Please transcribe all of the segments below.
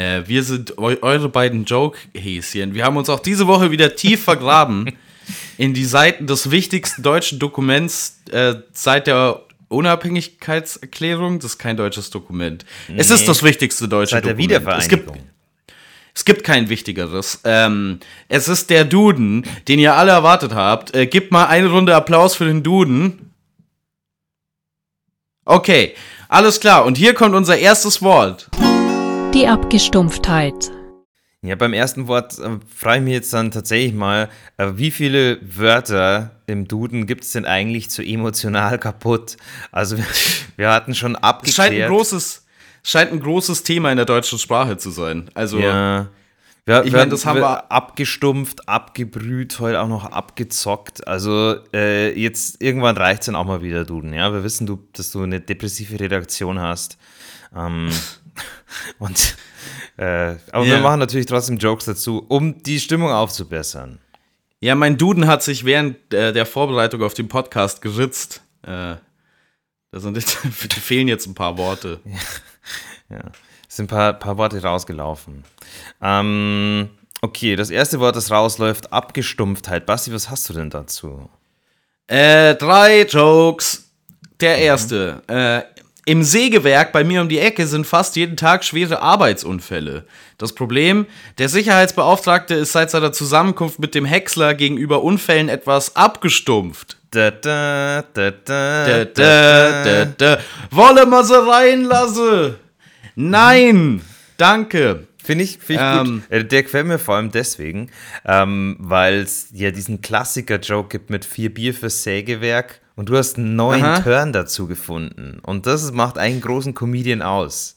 Äh, wir sind eu eure beiden Joke-Häschen. Wir haben uns auch diese Woche wieder tief vergraben in die Seiten des wichtigsten deutschen Dokuments äh, seit der Unabhängigkeitserklärung. Das ist kein deutsches Dokument. Nee. Es ist das wichtigste deutsche seit Dokument. Seit der Wiedervereinigung. Es gibt, es gibt kein wichtigeres. Ähm, es ist der Duden, den ihr alle erwartet habt. Äh, gebt mal eine Runde Applaus für den Duden. Okay, alles klar. Und hier kommt unser erstes Wort. Die Abgestumpftheit. Ja, beim ersten Wort äh, frage ich mich jetzt dann tatsächlich mal, äh, wie viele Wörter im Duden gibt es denn eigentlich zu emotional kaputt? Also wir, wir hatten schon abgeklärt. Es scheint ein großes, scheint ein großes Thema in der deutschen Sprache zu sein. Also ja. Wir, ich meine, das haben wir abgestumpft, abgebrüht, heute auch noch abgezockt. Also äh, jetzt irgendwann reicht es dann auch mal wieder, Duden. Ja, wir wissen, du, dass du eine depressive Redaktion hast. Ähm, und äh, aber ja. wir machen natürlich trotzdem Jokes dazu, um die Stimmung aufzubessern. Ja, mein Duden hat sich während äh, der Vorbereitung auf den Podcast geritzt. Äh, da sind, fehlen jetzt ein paar Worte. Ja, ja. es sind ein paar, paar Worte rausgelaufen. Ähm, okay, das erste Wort, das rausläuft, Abgestumpftheit. Basti, was hast du denn dazu? Äh, drei Jokes. Der mhm. erste. Mhm. Äh, im Sägewerk bei mir um die Ecke sind fast jeden Tag schwere Arbeitsunfälle. Das Problem, der Sicherheitsbeauftragte ist seit seiner Zusammenkunft mit dem Häcksler gegenüber Unfällen etwas abgestumpft. Da, da, da, da, da, da. Wolle man sie reinlassen? Nein, danke. Finde ich, find ich ähm, gut. Äh, der gefällt mir vor allem deswegen, ähm, weil es ja diesen Klassiker-Joke gibt mit vier Bier fürs Sägewerk und du hast einen neuen Aha. Turn dazu gefunden. Und das macht einen großen Comedian aus.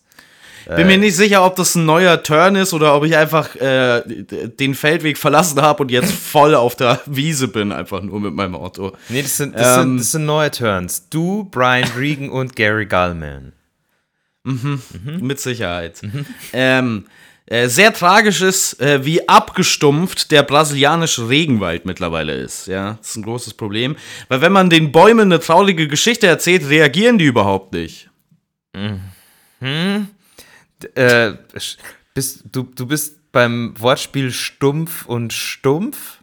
Bin äh, mir nicht sicher, ob das ein neuer Turn ist oder ob ich einfach äh, den Feldweg verlassen habe und jetzt voll auf der Wiese bin, einfach nur mit meinem Auto. Nee, das sind, das, ähm, sind, das sind neue Turns. Du, Brian Regan und Gary Gallman. Mhm, mhm. Mit Sicherheit. Mhm. Ähm, äh, sehr tragisch ist, äh, wie abgestumpft der brasilianische Regenwald mittlerweile ist. Ja, das ist ein großes Problem. Weil wenn man den Bäumen eine traurige Geschichte erzählt, reagieren die überhaupt nicht. Mhm. Äh, bist, du, du bist beim Wortspiel stumpf und stumpf?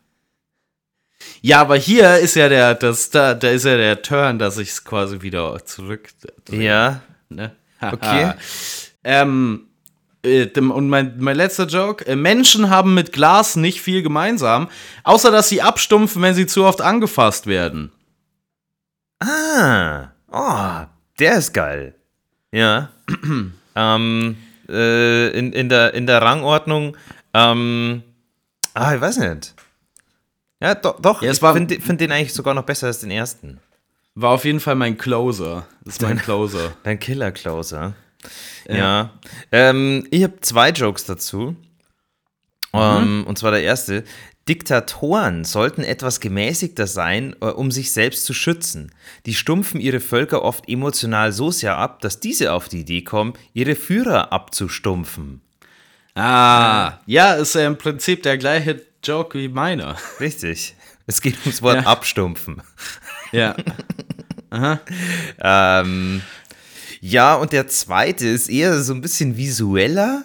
Ja, aber hier ist ja der, das, da, da ist ja der Turn, dass ich es quasi wieder zurück. Ja. Ne? okay. ähm, äh, und mein, mein letzter Joke: äh, Menschen haben mit Glas nicht viel gemeinsam, außer dass sie abstumpfen, wenn sie zu oft angefasst werden. Ah, oh, der ist geil. Ja. ähm, äh, in, in, der, in der Rangordnung, ähm, ah, ich weiß nicht. Ja, doch, doch ja, ich finde find den eigentlich sogar noch besser als den ersten. War auf jeden Fall mein Closer. Das ist mein Closer. Dein Killer-Closer. Ja. ja. Ähm, ich habe zwei Jokes dazu. Mhm. Um, und zwar der erste. Diktatoren sollten etwas gemäßigter sein, äh, um sich selbst zu schützen. Die stumpfen ihre Völker oft emotional so sehr ab, dass diese auf die Idee kommen, ihre Führer abzustumpfen. Ah, ja, ist ja im Prinzip der gleiche Joke wie meiner. Richtig. Es geht ums Wort ja. abstumpfen. Ja. Aha. ähm, ja, und der zweite ist eher so ein bisschen visueller.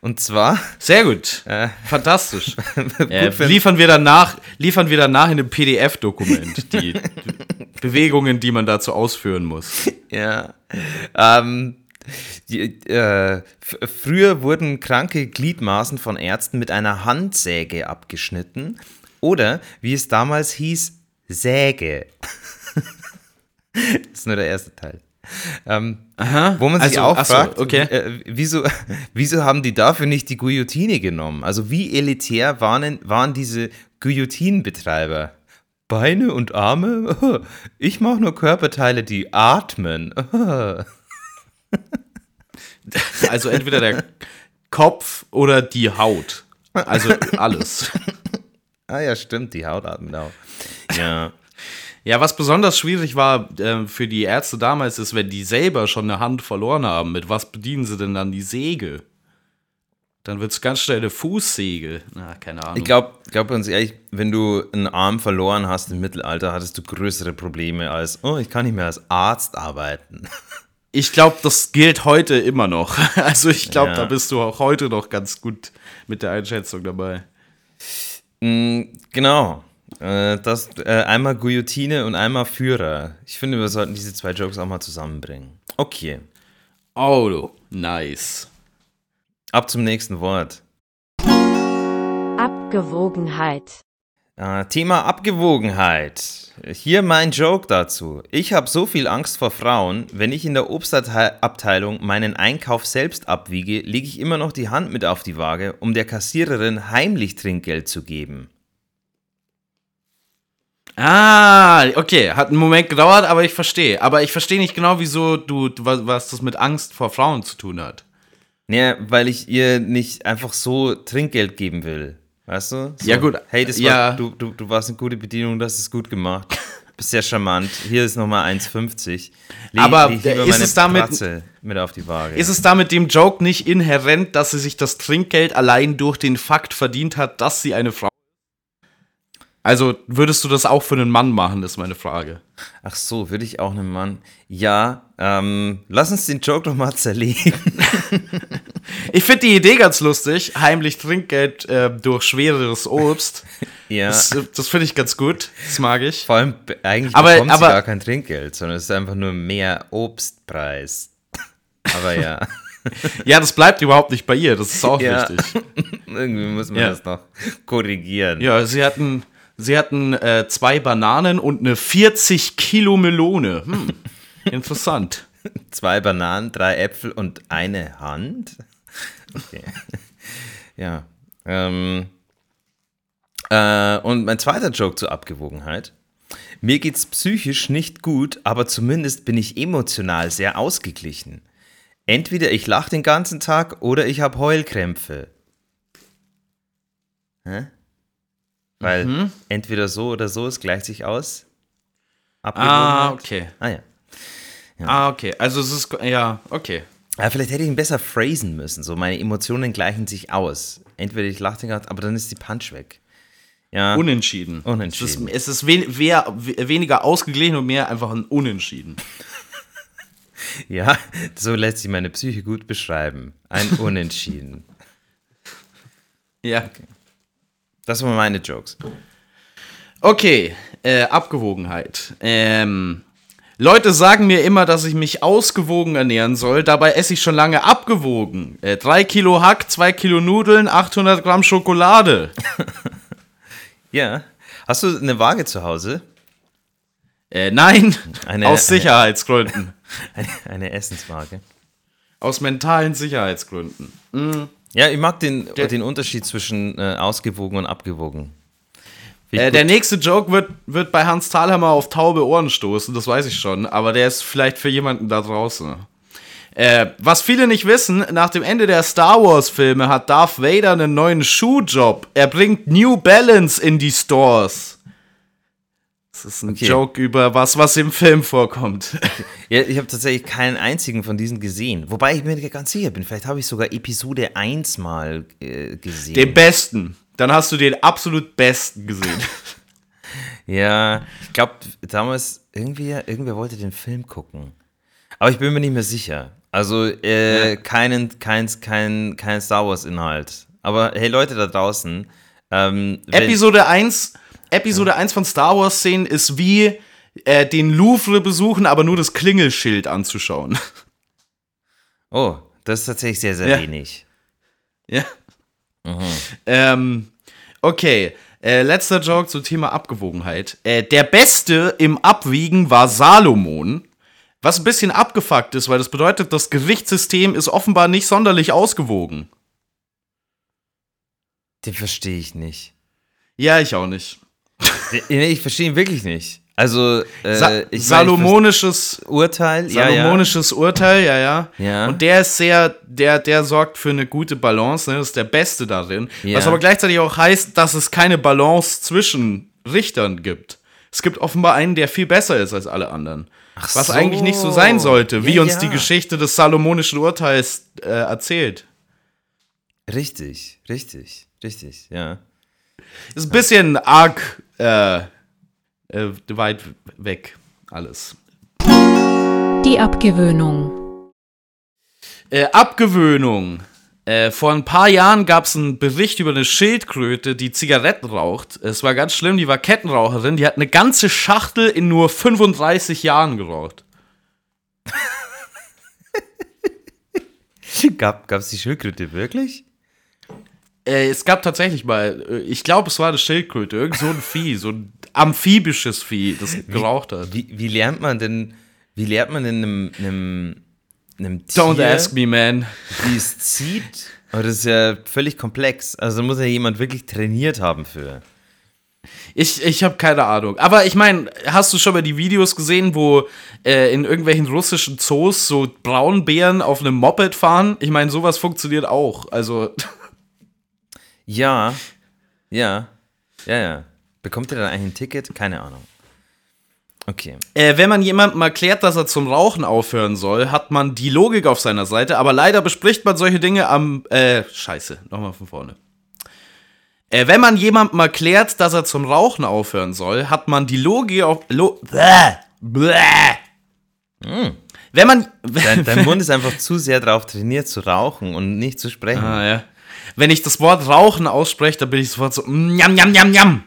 Und zwar. Sehr gut. Äh, Fantastisch. äh, liefern, wir danach, liefern wir danach in einem PDF-Dokument die Bewegungen, die man dazu ausführen muss. Ja. Ähm, die, äh, früher wurden kranke Gliedmaßen von Ärzten mit einer Handsäge abgeschnitten. Oder, wie es damals hieß, Säge. das ist nur der erste Teil. Ähm, Aha, wo man sich also, auch fragt, so, okay. äh, wieso, wieso haben die dafür nicht die Guillotine genommen? Also wie elitär waren, waren diese Guillotinenbetreiber? Beine und Arme? Ich mache nur Körperteile, die atmen. Also entweder der Kopf oder die Haut. Also alles. Ah ja, stimmt, die Haut atmet auch. Ja. Ja, was besonders schwierig war äh, für die Ärzte damals ist, wenn die selber schon eine Hand verloren haben, mit was bedienen sie denn dann die Säge? Dann wird es ganz schnell eine Fußsäge. Na, keine Ahnung. Ich glaube, glaub ganz ehrlich, wenn du einen Arm verloren hast im Mittelalter, hattest du größere Probleme als, oh, ich kann nicht mehr als Arzt arbeiten. ich glaube, das gilt heute immer noch. Also ich glaube, Ja. da bist du auch heute noch ganz gut mit der Einschätzung dabei. Mm, Genau. Äh, Das, äh, einmal Guillotine und einmal Führer. Ich finde, wir sollten diese zwei Jokes auch mal zusammenbringen. Okay. Oh, nice. Ab zum nächsten Wort. Abgewogenheit. Äh, Thema Abgewogenheit. Hier mein Joke dazu. Ich habe so viel Angst vor Frauen, wenn ich in der Obstabteilung meinen Einkauf selbst abwiege, lege ich immer noch die Hand mit auf die Waage, um der Kassiererin heimlich Trinkgeld zu geben. Ah, okay, hat einen Moment gedauert, aber ich verstehe. Aber ich verstehe nicht genau, wieso du, was, das mit Angst vor Frauen zu tun hat. Ja, weil ich ihr nicht einfach so Trinkgeld geben will. Weißt du? So, Ja, gut. Hey, das Ja. war, du, du, du warst eine gute Bedienung, das ist gut gemacht. Bist sehr charmant. Hier ist nochmal 1,50. Leg- Aber, leg ist es damit- Pratze mit auf die Waage. Ist es da mit dem Joke nicht inhärent, dass sie sich das Trinkgeld allein durch den Fakt verdient hat, dass sie eine Frau Also würdest du das auch für einen Mann machen, ist meine Frage. Ach so, würde ich auch einem Mann. Ja, ähm, lass uns den Joke doch mal zerlegen. Ich finde die Idee ganz lustig, heimlich Trinkgeld äh, durch schwereres Obst. ja. Das, das finde ich ganz gut, das mag ich. Vor allem, be- eigentlich Aber- bekommt aber- sie gar kein Trinkgeld, sondern es ist einfach nur mehr Obstpreis. Aber ja, Ja, das bleibt überhaupt nicht bei ihr, das ist auch Ja. wichtig. irgendwie muss man Ja. das noch korrigieren. Ja, sie hatten, sie hatten äh, zwei Bananen und eine 40 Kilo Melone. Hm, interessant. Zwei Bananen, drei Äpfel und eine Hand. Okay. Ja. Ähm, äh, und mein zweiter Joke zur Abgewogenheit. Mir geht's psychisch nicht gut, aber zumindest bin ich emotional sehr ausgeglichen. Entweder ich lache den ganzen Tag oder ich habe Heulkrämpfe. Hä? Weil entweder so oder so, es gleicht sich aus. Ah, Abgewogenheit. okay. Ah ja. Ah, okay. Also es ist, ja, okay. Ja, vielleicht hätte ich ihn besser phrasen müssen. So, meine Emotionen gleichen sich aus. Entweder ich lache den aber dann ist die Punch weg. Ja. Unentschieden. Unentschieden. Es ist, es ist we- weniger ausgeglichen und mehr einfach ein Unentschieden. ja, so lässt sich meine Psyche gut beschreiben. Ein Unentschieden. Ja. Das waren meine Jokes. Okay, äh, Abgewogenheit. Ähm, Leute sagen mir immer, dass ich mich ausgewogen ernähren soll. Dabei esse ich schon lange abgewogen. Äh, drei Kilo Hack, zwei Kilo Nudeln, 800 Gramm Schokolade. Ja. Hast du eine Waage zu Hause? Äh, nein, Eine- aus Sicherheitsgründen. Eine, eine Essenswaage? Aus mentalen Sicherheitsgründen. Ja, ich mag den, Der- den Unterschied zwischen äh, ausgewogen und abgewogen. Äh, der nächste Joke wird, wird bei Hans Thalhammer auf taube Ohren stoßen, das weiß ich schon, aber der ist vielleicht für jemanden da draußen. Äh, was viele nicht wissen, nach dem Ende der Star Wars-Filme hat Darth Vader einen neuen Schuhjob. Er bringt New Balance in die Stores. Das ist ein Okay. Joke über was, was im Film vorkommt. Ja, ich habe tatsächlich keinen einzigen von diesen gesehen. Wobei ich mir nicht ganz sicher bin. Vielleicht habe ich sogar Episode 1 mal äh, gesehen. Den besten. Dann hast du den absolut besten gesehen. Ja, ich glaube, damals irgendwie, irgendwer wollte den Film gucken. Aber ich bin mir nicht mehr sicher. Also äh, keinen, kein, kein, kein Star Wars-Inhalt. Aber hey Leute da draußen, ähm, Episode 1, Episode 1 von Star Wars Szenen ist wie äh, den Louvre besuchen, aber nur das Klingelschild anzuschauen. Oh, das ist tatsächlich sehr, sehr Ja. wenig. ja. Ähm, okay. Äh, letzter Joke zum Thema Abgewogenheit. Äh, der Beste im Abwiegen war Salomon. Was ein bisschen abgefuckt ist, weil das bedeutet, das Gerichtssystem ist offenbar nicht sonderlich ausgewogen. Den verstehe ich nicht. Ja, ich auch nicht. Nee, ich verstehe ihn wirklich nicht. Also, äh, Sa ich mein, ich Salomonisches vers- Urteil, ja, ja. Salomonisches Urteil, ja, ja. Ja. Und der ist sehr, der, der sorgt für eine gute Balance, ne? Das ist der Beste darin. Ja. Was aber gleichzeitig auch heißt, dass es keine Balance zwischen Richtern gibt. Es gibt offenbar einen, der viel besser ist als alle anderen. Ach was so. eigentlich nicht so sein sollte, wie Ja, uns ja. die Geschichte des Salomonischen Urteils äh, erzählt. Richtig, richtig, richtig, ja. Ist ein bisschen arg äh, äh, weit weg, alles. Die Abgewöhnung. Äh, Abgewöhnung. Äh, vor ein paar Jahren gab es einen Bericht über eine Schildkröte, die Zigaretten raucht. Es war ganz schlimm, die war Kettenraucherin. Die hat eine ganze Schachtel in nur 35 Jahren geraucht. Gab es die Schildkröte wirklich? Äh, es gab tatsächlich mal, äh, ich glaube, es war eine Schildkröte, irgend so ein Vieh, so ein amphibisches Vieh, das geraucht hat. Wie, wie lernt man denn, wie lernt man denn einem, einem, einem Tier, Don't ask me, man. wie es zieht? Aber das ist ja völlig komplex. Also muss ja jemand wirklich trainiert haben für. Ich, ich habe keine Ahnung. Aber ich meine, hast du schon mal die Videos gesehen, wo äh, in irgendwelchen russischen Zoos so Braunbären auf einem Moped fahren? Ich meine, sowas funktioniert auch. Also. Ja, ja, ja, ja. Bekommt ihr dann eigentlich ein Ticket? Keine Ahnung. Okay. Äh, wenn man jemandem erklärt, dass er zum Rauchen aufhören soll, hat man die Logik auf seiner Seite, aber leider bespricht man solche Dinge am. Äh, scheiße, nochmal von vorne. Äh, wenn man jemandem erklärt, dass er zum Rauchen aufhören soll, hat man die Logik auf. Lo bäh, bäh. Wenn man. Dein, dein Mund ist einfach zu sehr darauf trainiert zu rauchen und nicht zu sprechen. Ah, ja. Wenn ich das Wort Rauchen ausspreche, dann bin ich sofort so, mm, njam, njam, njam, njam.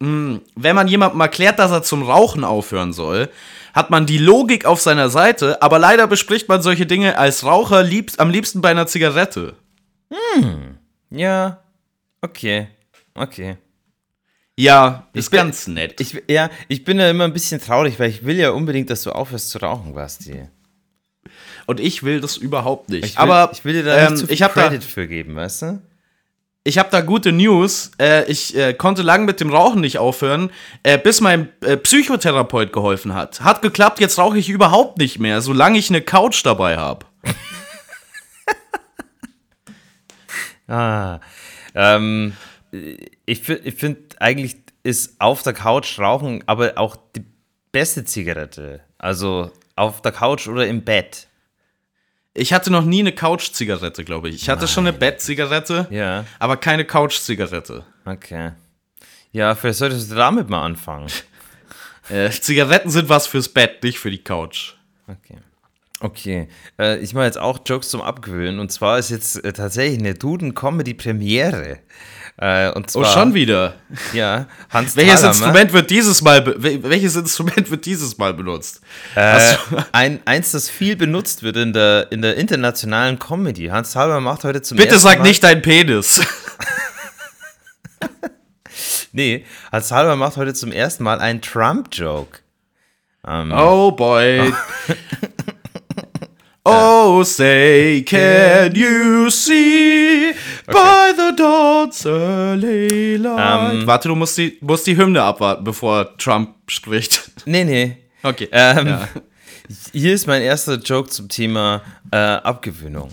Mm, Wenn man jemandem erklärt, dass er zum Rauchen aufhören soll, hat man die Logik auf seiner Seite, aber leider bespricht man solche Dinge als Raucher liebst, am liebsten bei einer Zigarette. Ja, okay, okay. Ja, ist bin- ganz nett. Ich, ja, ich bin ja immer ein bisschen traurig, weil ich will ja unbedingt, dass du aufhörst zu rauchen, Basti. Und ich will das überhaupt nicht. Ich will, aber ich will dir da ähm, ich habe da, für geben, weißt du? ich hab da gute News. Äh, ich äh, konnte lang mit dem Rauchen nicht aufhören, äh, bis mein äh, Psychotherapeut geholfen hat. Hat geklappt, jetzt rauche ich überhaupt nicht mehr, solange ich eine Couch dabei habe. Ah, ähm, ich, ich finde eigentlich ist auf der Couch rauchen aber auch die beste Zigarette. Also auf der Couch oder im Bett. Ich hatte noch nie eine Couch-Zigarette, glaube ich. Ich hatte schon eine Bett-Zigarette, Ja, aber keine Couch-Zigarette. okay. Ja, vielleicht solltest du damit mal anfangen. Äh, Zigaretten sind was fürs Bett, nicht für die Couch. Okay. Okay, äh, ich mache jetzt auch Jokes zum Abgewöhnen und zwar ist jetzt äh, tatsächlich eine Duden-Comedy-Premiere. Äh, und Oh, zwar, schon wieder. Ja, Hans Welches Thalhammer. Instrument wird dieses Mal welches Instrument wird dieses Mal benutzt? Äh, ein, eins, das viel benutzt wird in der, in der internationalen Comedy. Hans Thalhammer macht heute zum Bitte ersten sag Mal, nicht dein Penis. Nee, Hans Thalhammer macht heute zum ersten Mal einen Trump-Joke. Oh boy. Oh, say, can you see by the dawn's early light? Ähm. Warte, du musst die, musst die Hymne abwarten, bevor Trump spricht. Nee, nee. Okay. Ähm, Ja. Hier ist mein erster Joke zum Thema äh, Abgewöhnung.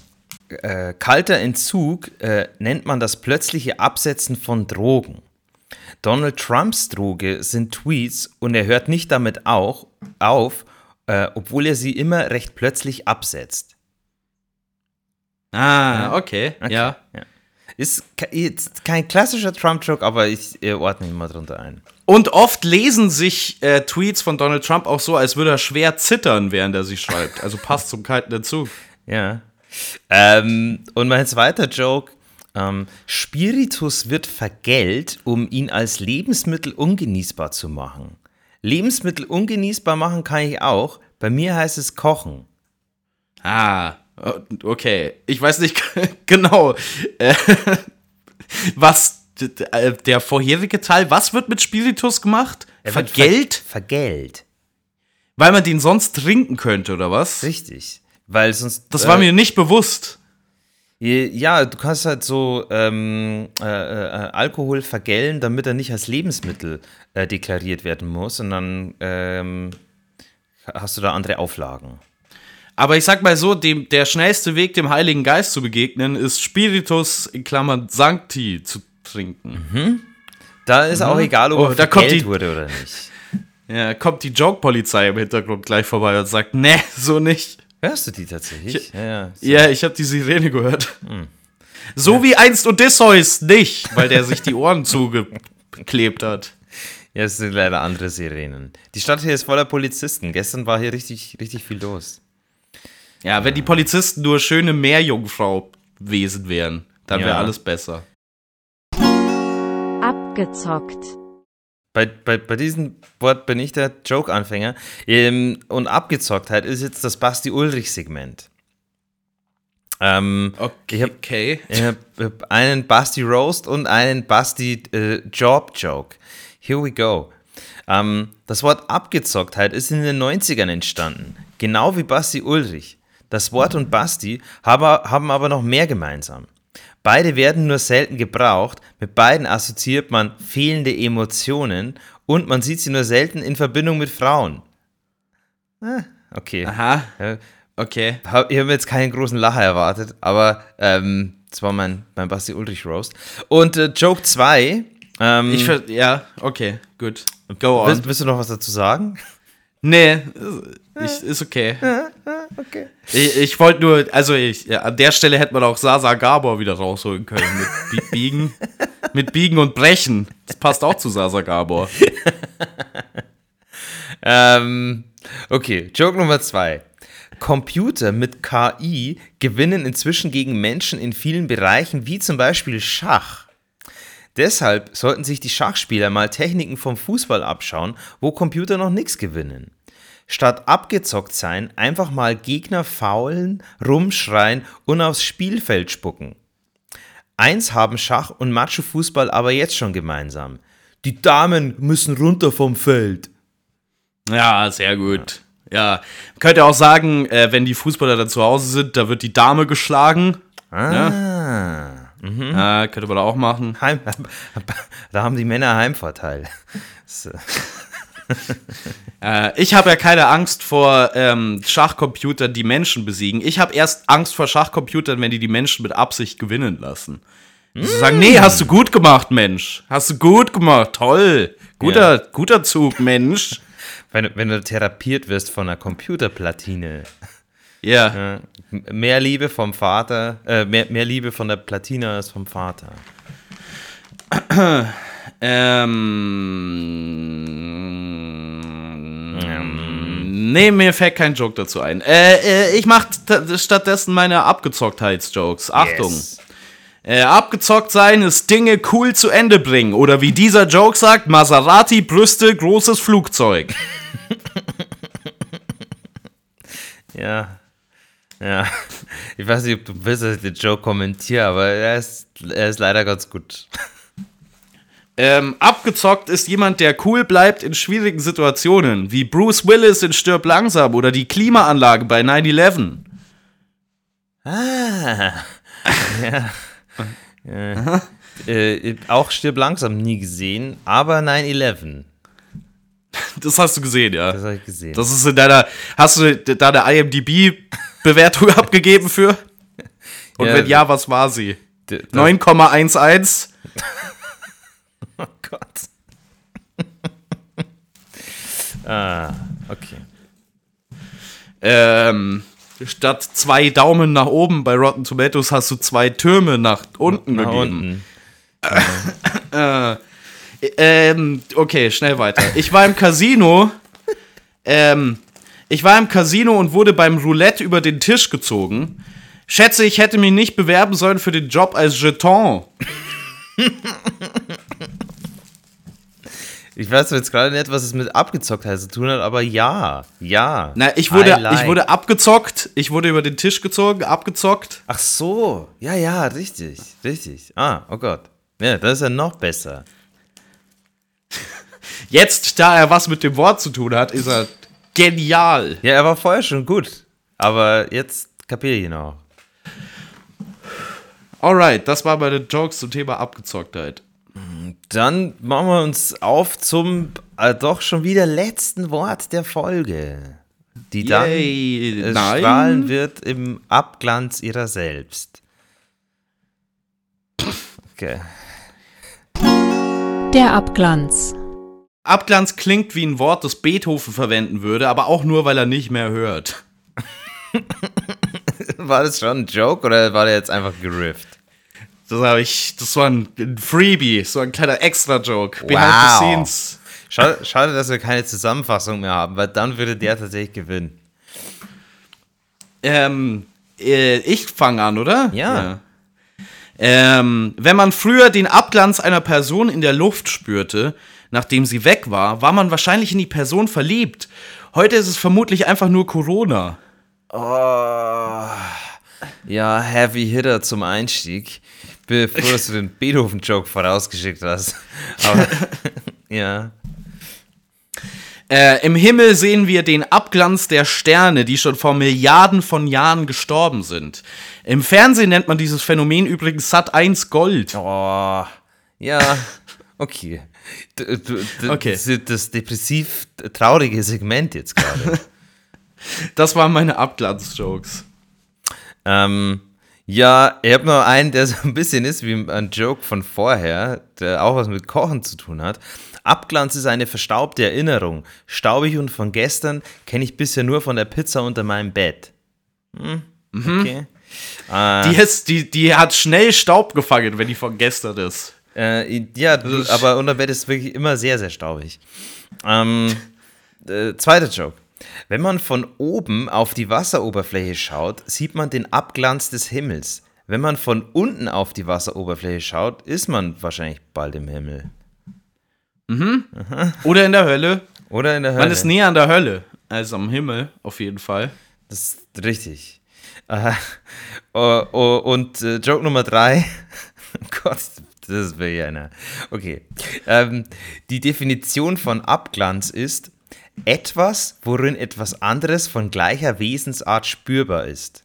Äh, kalter Entzug äh, nennt man das plötzliche Absetzen von Drogen. Donald Trumps Droge sind Tweets und er hört nicht damit auch, auf, äh, obwohl er sie immer recht plötzlich absetzt. Ah, okay. Okay, Ja. Ist jetzt kein klassischer Trump-Joke, aber ich ordne ihn mal drunter ein. Und oft lesen sich äh, Tweets von Donald Trump auch so, als würde er schwer zittern, während er sie schreibt. Also passt zum kalten Entzug. Ja. Ähm, und mein zweiter Joke. Ähm, Spiritus wird vergällt, um ihn als Lebensmittel ungenießbar zu machen. Lebensmittel ungenießbar machen kann ich auch. Bei mir heißt es kochen. Ah, okay. Ich weiß nicht genau, äh, was äh, der vorherige Teil, was wird mit Spiritus gemacht? Er wird Vergällt? Ver vergällt. Weil man den sonst trinken könnte, oder was? Richtig. Weil sonst. Das war äh, mir nicht bewusst. Ja, du kannst halt so ähm, äh, äh, Alkohol vergällen, damit er nicht als Lebensmittel äh, deklariert werden muss. Und dann ähm, hast du da andere Auflagen. Aber ich sag mal so, dem, der schnellste Weg, dem Heiligen Geist zu begegnen, ist Spiritus in Klammern Sancti zu trinken. Da ist auch egal, ob Oh, er da kommt die- wurde oder nicht. Ja, kommt die Joke-Polizei im Hintergrund gleich vorbei und sagt, nee, so nicht. Hörst du die tatsächlich? ja, ja. So. Ja, ich habe die Sirene gehört. So wie einst Odysseus nicht, weil der sich die Ohren zugeklebt hat. ja, es sind leider andere Sirenen. Die Stadt hier ist voller Polizisten. Gestern war hier richtig, richtig viel los. Ja, wenn die Polizisten nur schöne Meerjungfrau-Wesen wären, dann wäre Ja. alles besser. Abgezockt. Bei, bei, bei diesem Wort bin ich der Joke-Anfänger. Ähm, und Abgezocktheit ist jetzt das Basti-Ulrich-Segment. Ähm, habe Okay. ich hab hab einen Basti Roast und einen Basti äh, Job Joke. Here we go. Ähm, das Wort Abgezocktheit ist in den 90ern entstanden. Genau wie Basti Ulrich. Das Wort und Basti haben, aber noch mehr gemeinsam. Beide werden nur selten gebraucht, mit beiden assoziiert man fehlende Emotionen und man sieht sie nur selten in Verbindung mit Frauen. Ah, okay. Aha. Okay. ich habe jetzt keinen großen Lacher erwartet, aber ähm, das war mein, mein Basti Ulrich Roast. Und äh, Joke 2. Ähm, Ich ver ja, okay, gut. Go on. willst, willst du noch was dazu sagen? Nee, ich, ist okay. Okay. Ich, ich wollte nur, also ich, ja, an der Stelle hätte man auch Sasa Gabor wieder rausholen können. Mit Bi- Biegen, mit Biegen und Brechen. Das passt auch zu Sasa Gabor. Ähm, okay, Joke Nummer 2. Computer mit KI gewinnen inzwischen gegen Menschen in vielen Bereichen, wie zum Beispiel Schach. Deshalb sollten sich die Schachspieler mal Techniken vom Fußball abschauen, wo Computer noch nichts gewinnen. Statt abgezockt sein, einfach mal Gegner faulen, rumschreien und aufs Spielfeld spucken. Eins haben Schach und Macho-Fußball aber jetzt schon gemeinsam. Die Damen müssen runter vom Feld. Ja, sehr gut. Ja, könnt ihr auch sagen, äh, wenn die Fußballer dann zu Hause sind, da wird die Dame geschlagen. Ah. Ja, könnte man auch machen. Heim, da haben die Männer Heimvorteil. So. Äh, ich habe ja keine Angst vor ähm, Schachcomputern, die Menschen besiegen. Ich habe erst Angst vor Schachcomputern, wenn die die Menschen mit Absicht gewinnen lassen. Sie sagen, nee, hast du gut gemacht, Mensch. Hast du gut gemacht, toll. Guter, guter Zug, Mensch. Wenn, wenn du therapiert wirst von einer Computerplatine. Ja. Ja, m- mehr Liebe vom Vater, äh, mehr, mehr Liebe von der Platine als vom Vater. Ähm, nee, mir fällt kein Joke dazu ein. Äh, äh, ich mach t- stattdessen meine Abgezocktheitsjokes. Achtung. Yes. Äh, abgezockt sein ist Dinge cool zu Ende bringen. Oder wie dieser Joke sagt, Maserati, Brüste, großes Flugzeug. Ja. Ja. Ich weiß nicht, ob du willst, dass ich den Joke kommentiere, aber er ist, er ist leider ganz gut. Ähm, abgezockt ist jemand, der cool bleibt in schwierigen Situationen, wie Bruce Willis in Stirb langsam oder die Klimaanlage bei 9-11. Ah. Ja. ja. Äh, auch Stirb langsam nie gesehen, aber 9-11. Das hast du gesehen, ja. Das habe ich gesehen. Das ist in deiner. Hast du da eine IMDb-Bewertung abgegeben für? Und Ja, wenn ja, was war sie? D- das- 9,11? Oh Gott. ah, okay. Ähm, statt zwei Daumen nach oben bei Rotten Tomatoes hast du zwei Türme nach unten Nach gegeben. unten. Ähm, okay, schnell weiter. Ich war im Casino. Ähm, ich war im Casino und wurde beim Roulette über den Tisch gezogen. Schätze, ich hätte mich nicht bewerben sollen für den Job als Jeton. Ich weiß jetzt gerade nicht, was es mit Abgezocktheit zu tun hat, aber ja, ja. Na, ich wurde, like. ich wurde abgezockt. Ich wurde über den Tisch gezogen, abgezockt. Ach so, ja, ja, richtig, richtig. Ah, oh Gott. Ja, das ist ja noch besser. Jetzt, da er was mit dem Wort zu tun hat, ist er genial. Ja, er war vorher schon gut, aber jetzt kapiere ich ihn auch. Alright, das war meine Jokes zum Thema Abgezocktheit. Dann machen wir uns auf zum äh, doch schon wieder letzten Wort der Folge, die dann Yay, äh, nein. strahlen wird im Abglanz ihrer selbst. Okay. Der Abglanz. Abglanz klingt wie ein Wort, das Beethoven verwenden würde, aber auch nur, weil er nicht mehr hört. War das schon ein Joke oder war der jetzt einfach gerifft? Das habe ich, das war ein, Freebie, so ein kleiner Extra-Joke. Behind Wow. the scenes. Schade, schade, dass wir keine Zusammenfassung mehr haben, weil dann würde der tatsächlich gewinnen. Ähm, äh, ich fange an, oder? Ja. Ähm, wenn man früher den Abglanz einer Person in der Luft spürte, nachdem sie weg war, war man wahrscheinlich in die Person verliebt. Heute ist es vermutlich einfach nur Corona. Oh. Ja, Heavy Hitter zum Einstieg. Bevor du den Beethoven-Joke vorausgeschickt hast. Aber, ja. Äh, Im Himmel sehen wir den Abglanz der Sterne, die schon vor Milliarden von Jahren gestorben sind. Im Fernsehen nennt man dieses Phänomen übrigens Sat 1 Gold. Oh. Ja, okay. Okay. Das, das depressiv traurige Segment jetzt gerade. Das waren meine Abglanz-Jokes. ähm, ja, ich habe noch einen, der so ein bisschen ist wie ein Joke von vorher, der auch was mit Kochen zu tun hat. Abglanz ist eine verstaubte Erinnerung. Staubig und von gestern kenne ich bisher nur von der Pizza unter meinem Bett. Hm, okay. Äh, Die, ist, die, die hat schnell Staub gefangen, wenn die von gestern ist. Äh, ja, du, aber unter Bett ist wirklich immer sehr, sehr staubig. Ähm, äh, zweiter Joke. Wenn man von oben auf die Wasseroberfläche schaut, sieht man den Abglanz des Himmels. Wenn man von unten auf die Wasseroberfläche schaut, ist man wahrscheinlich bald im Himmel. Oder in der Hölle. Oder in der Hölle. Man ist näher an der Hölle als am Himmel, auf jeden Fall. Das ist richtig. Äh, oh, oh, und äh, Joke Nummer drei. Gott, das wäre ja einer. Okay. Ähm, die Definition von Abglanz ist etwas, worin etwas anderes von gleicher Wesensart spürbar ist.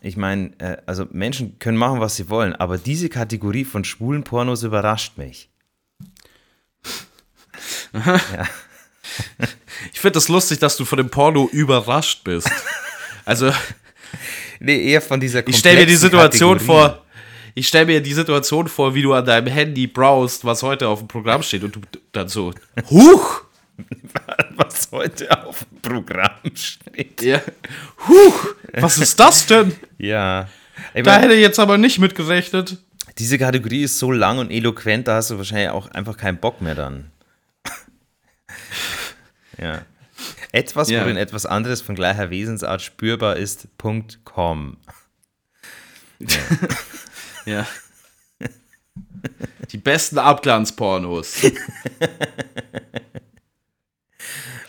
Ich meine, äh, also Menschen können machen, was sie wollen, aber diese Kategorie von schwulen Pornos überrascht mich. Ich finde das lustig, dass du von dem Porno überrascht bist. Also, Nee, eher von dieser ich stelle mir die Situation Kategorie. vor. Ich stelle mir die Situation vor, wie du an deinem Handy browst, was heute auf dem Programm steht und du dann so, huch! was heute auf dem Programm steht. Ja. Huch! Was ist das denn? Ja. Ich Da mein, hätte ich jetzt aber nicht mitgerechnet. diese Kategorie ist so lang und eloquent, da hast du wahrscheinlich auch einfach keinen Bock mehr dann. ja. Etwas, Ja. worin etwas anderes von gleicher Wesensart spürbar ist, Punkt .com. Ja. Die besten Abglanzpornos.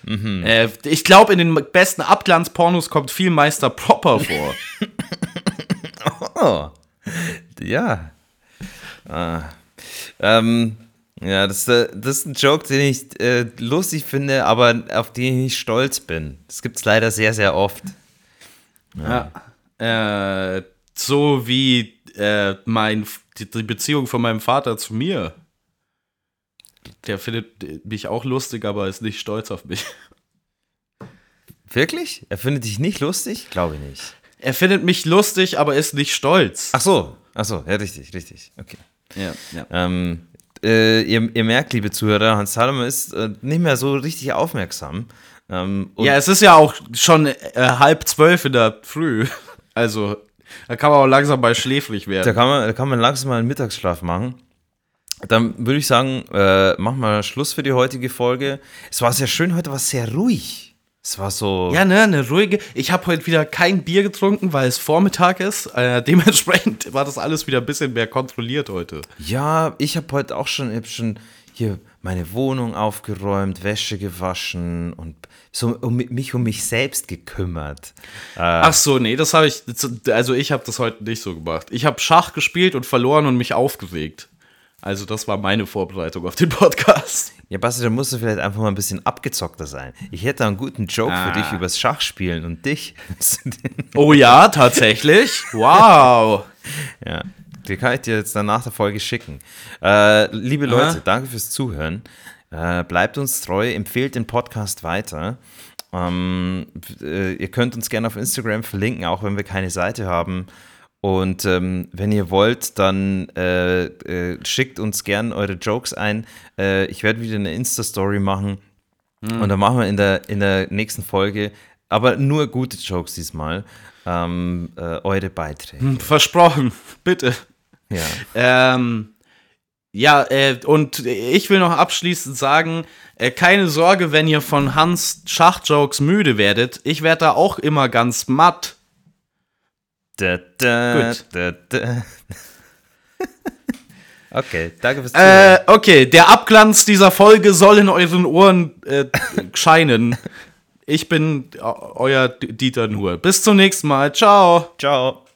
äh, ich glaube, in den besten Abglanzpornos kommt viel Meister Popper vor. Oh. Ja. Ah. Ähm, ja, das, äh, das ist ein Joke, den ich äh, lustig finde, aber auf den ich nicht stolz bin. Das gibt es leider sehr, sehr oft. Ja. Äh, so wie äh, mein, die, die Beziehung von meinem Vater zu mir. Der findet mich auch lustig, aber ist nicht stolz auf mich. Wirklich? Er findet dich nicht lustig? Glaube ich nicht. Er findet mich lustig, aber ist nicht stolz. Ach so, ach so, ja, richtig, richtig. Okay. Ja, ja. Ähm, äh, ihr, ihr merkt, liebe Zuhörer, Hans Salomon ist äh, nicht mehr so richtig aufmerksam. Ähm, Ja, es ist ja auch schon äh, halb zwölf in der Früh. Also, da kann man auch langsam mal schläfrig da, werden. kann man, da kann man langsam mal einen Mittagsschlaf machen. Dann würde ich sagen, äh, machen wir Schluss für die heutige Folge. Es war sehr schön, heute war es sehr ruhig. Es war so. Ja, ne, eine ruhige. Ich habe heute wieder kein Bier getrunken, weil es Vormittag ist. Äh, dementsprechend war das alles wieder ein bisschen mehr kontrolliert heute. Ja, ich habe heute auch schon, ich hab schon hier meine Wohnung aufgeräumt, Wäsche gewaschen und so um mich um mich selbst gekümmert. Ach so, nee, das habe ich. Also, ich habe das heute nicht so gemacht. Ich habe Schach gespielt und verloren und mich aufgeregt. Also, das war meine Vorbereitung auf den Podcast. Ja, Basti, da musst du vielleicht einfach mal ein bisschen abgezockter sein. Ich hätte einen guten Joke für Ah. dich übers Schachspielen und dich. Oh ja, tatsächlich? Wow. ja, den kann ich dir jetzt dann nach der Folge schicken. Äh, liebe Leute, Aha. danke fürs Zuhören. Äh, bleibt uns treu, empfehlt den Podcast weiter. Ähm, äh, ihr könnt uns gerne auf Instagram verlinken, auch wenn wir keine Seite haben. Und ähm, wenn ihr wollt, dann äh, äh, schickt uns gern eure Jokes ein. Äh, ich werde wieder eine Insta-Story machen. Und dann machen wir in der, in der nächsten Folge, aber nur gute Jokes diesmal, ähm, äh, eure Beiträge. Versprochen. Bitte. Ja. Ähm, Ja, äh, und ich will noch abschließend sagen, äh, keine Sorge, wenn ihr von Hans Schachjokes müde werdet. Ich werde da auch immer ganz matt. Da, da, Gut. Da, okay, danke fürs Zuhören. Äh, okay, der Abglanz dieser Folge soll in euren Ohren äh, scheinen. Ich bin äh, euer Dieter Nuhr. Bis zum nächsten Mal. Ciao. Ciao.